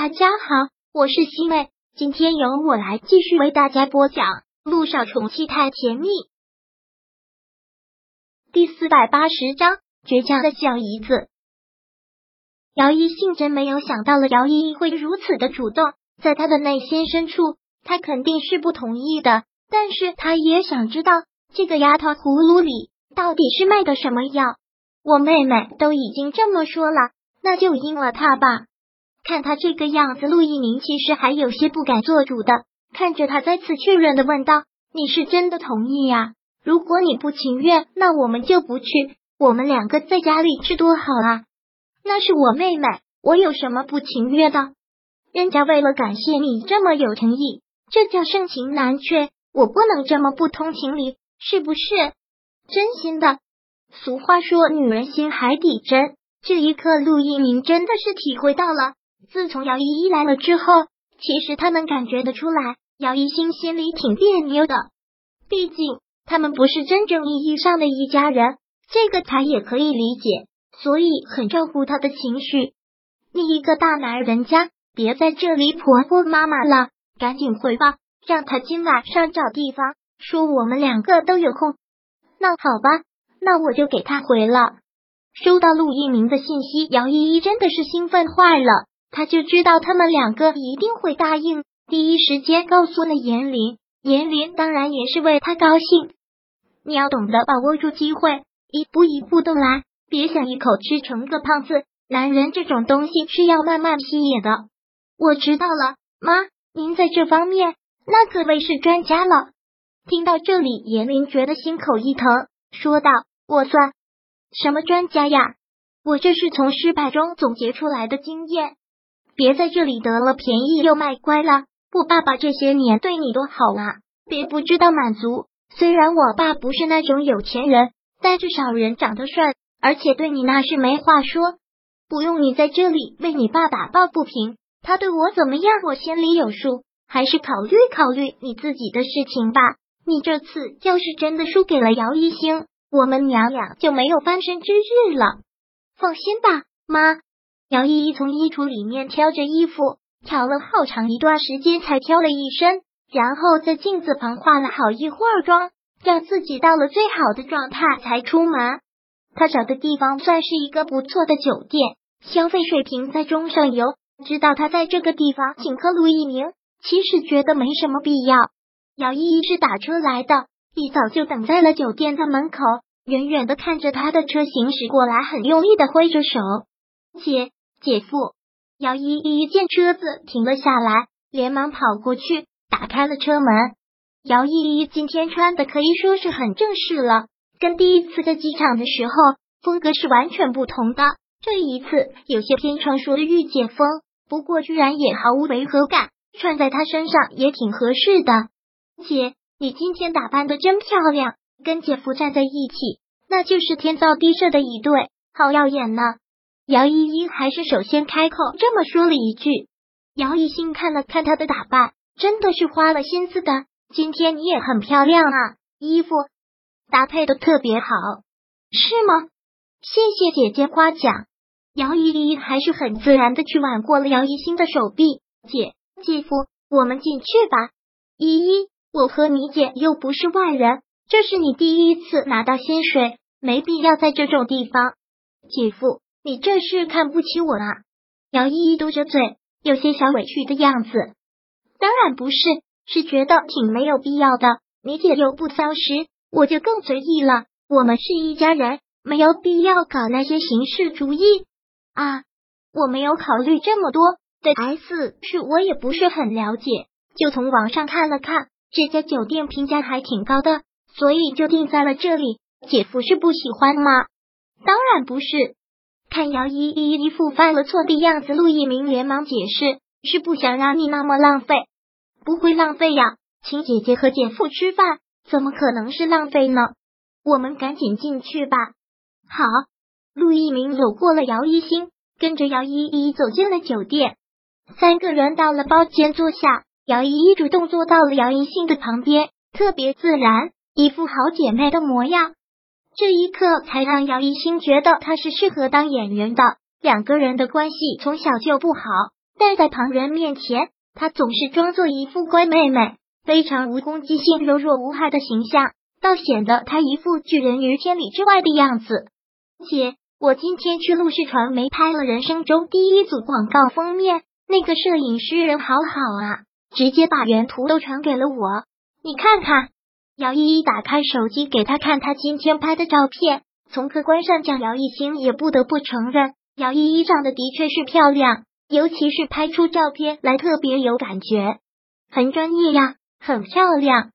大家好，我是西妹，今天由我来继续为大家播讲《路上宠妻太甜蜜》第四百八十章：倔强的小姨子。姚一信真没有想到了姚依依会如此的主动，在他的内心深处，他肯定是不同意的，但是他也想知道这个丫头葫芦里到底是卖的什么药。我妹妹都已经这么说了，那就应了她吧。看他这个样子，陆一鸣其实还有些不敢做主的。看着他，再次确认的问道：“你是真的同意呀？如果你不情愿，那我们就不去，我们两个在家里吃多好啊！”那是我妹妹，我有什么不情愿的？人家为了感谢你这么有诚意，这叫盛情难却，我不能这么不通情理，是不是？真心的。俗话说，女人心海底针。这一刻，陆一鸣真的是体会到了。自从姚依依来了之后，其实他能感觉得出来，姚一心心里挺别扭的。毕竟他们不是真正意义上的一家人，这个他也可以理解，所以很照顾他的情绪。你一个大男人家，别在这里婆婆妈妈了，赶紧回吧，让他今晚上找地方说我们两个都有空。那好吧，那我就给他回了。收到陆一鸣的信息，姚依依真的是兴奋坏了。他就知道他们两个一定会答应，第一时间告诉了严林。严林当然也是为他高兴。你要懂得把握住机会，一步一步的来，别想一口吃成个胖子。男人这种东西是要慢慢吸引的。我知道了，妈，您在这方面那可谓是专家了。听到这里，严林觉得心口一疼，说道：“我算什么专家呀？我这是从失败中总结出来的经验。”别在这里得了便宜又卖乖了。我爸爸这些年对你多好啊，别不知道满足。虽然我爸不是那种有钱人，但至少人长得帅，而且对你那是没话说。不用你在这里为你爸打抱不平，他对我怎么样，我心里有数。还是考虑考虑你自己的事情吧。你这次要是真的输给了姚一星，我们娘俩就没有翻身之日了。放心吧，妈。姚依依从衣橱里面挑着衣服，挑了好长一段时间才挑了一身，然后在镜子旁化了好一会儿妆，让自己到了最好的状态才出门。他找的地方算是一个不错的酒店，消费水平在中上游。知道他在这个地方请客陆一鸣，其实觉得没什么必要。姚依依是打车来的，一早就等在了酒店的门口，远远的看着他的车行驶过来，很用力的挥着手，姐。姐夫姚依依见车子停了下来，连忙跑过去打开了车门。姚依依今天穿的可以说是很正式了，跟第一次在机场的时候风格是完全不同的。这一次有些偏成熟的御姐风，不过居然也毫无违和感，穿在她身上也挺合适的。姐，你今天打扮的真漂亮，跟姐夫站在一起，那就是天造地设的一对，好耀眼呢。姚依依还是首先开口这么说了一句。姚一兴看了看她的打扮，真的是花了心思的。今天你也很漂亮啊，衣服搭配的特别好，是吗？谢谢姐姐夸奖。姚依依还是很自然的去挽过了姚一兴的手臂。姐，姐夫，我们进去吧。依依，我和你姐又不是外人，这是你第一次拿到薪水，没必要在这种地方。姐夫。你这是看不起我啊？姚依依嘟着嘴，有些小委屈的样子。当然不是，是觉得挺没有必要的。你姐又不挑食，我就更随意了。我们是一家人，没有必要搞那些形式主义啊！我没有考虑这么多。对 S 是我也不是很了解，就从网上看了看，这家酒店评价还挺高的，所以就定在了这里。姐夫是不喜欢吗？当然不是。看姚依依一副犯了错的样子，陆一鸣连忙解释：“是不想让你那么浪费，不会浪费呀，请姐姐和姐夫吃饭，怎么可能是浪费呢？我们赶紧进去吧。”好，陆一鸣搂过了姚一星，跟着姚依依走进了酒店。三个人到了包间坐下，姚依依主动坐到了姚一星的旁边，特别自然，一副好姐妹的模样。这一刻才让姚一星觉得他是适合当演员的。两个人的关系从小就不好，但在旁人面前，她总是装作一副乖妹妹，非常无攻击性、柔弱无害的形象，倒显得她一副拒人于千里之外的样子。姐，我今天去陆氏传媒拍了人生中第一组广告封面，那个摄影师人好好啊，直接把原图都传给了我，你看看。姚依依打开手机给他看他今天拍的照片，从客观上讲，姚艺兴也不得不承认，姚依依长得的确是漂亮，尤其是拍出照片来特别有感觉，很专业呀，很漂亮，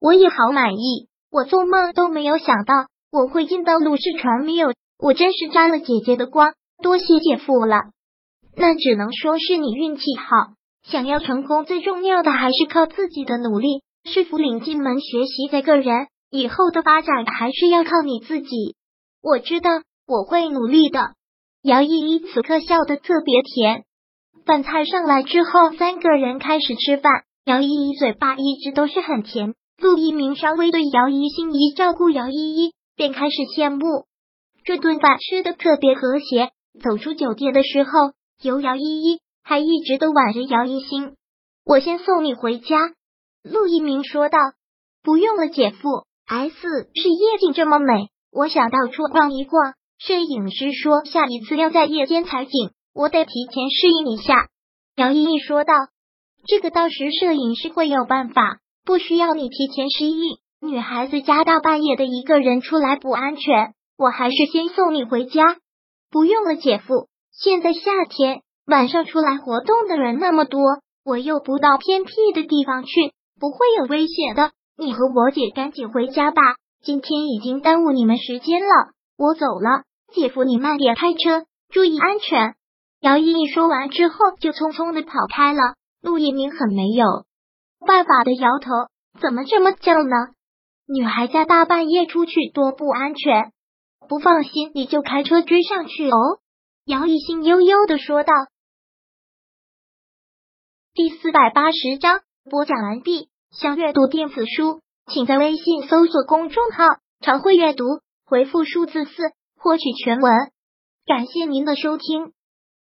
我也好满意，我做梦都没有想到我会进到陆氏传媒，我真是沾了姐姐的光，多谢姐夫了。那只能说是你运气好，想要成功，最重要的还是靠自己的努力。师傅领进门学习的个人，以后的发展还是要靠你自己。我知道我会努力的。姚依依此刻笑得特别甜。饭菜上来之后，三个人开始吃饭。姚依依嘴巴一直都是很甜。陆一鸣稍微对姚依心一照顾姚依依，便开始羡慕这顿饭吃的特别和谐。走出酒店的时候，有姚依依还一直都挽着姚依心。我先送你回家。陆一鸣说道：“不用了，姐夫。S 是夜景这么美，我想到处逛一逛。摄影师说下一次要在夜间采景，我得提前适应一下。”姚依依说道：“这个到时摄影师会有办法，不需要你提前适应。女孩子家大半夜的一个人出来不安全，我还是先送你回家。不用了，姐夫。现在夏天，晚上出来活动的人那么多，我又不到偏僻的地方去。”不会有危险的，你和我姐赶紧回家吧。今天已经耽误你们时间了，我走了。姐夫，你慢点开车，注意安全。姚依依说完之后，就匆匆的跑开了。陆一鸣很没有办法的摇头，怎么这么犟呢？女孩家大半夜出去多不安全，不放心你就开车追上去哦。姚一心悠悠的说道。第四百八十章。播讲完毕。想阅读电子书，请在微信搜索公众号“常会阅读”，回复数字四获取全文。感谢您的收听。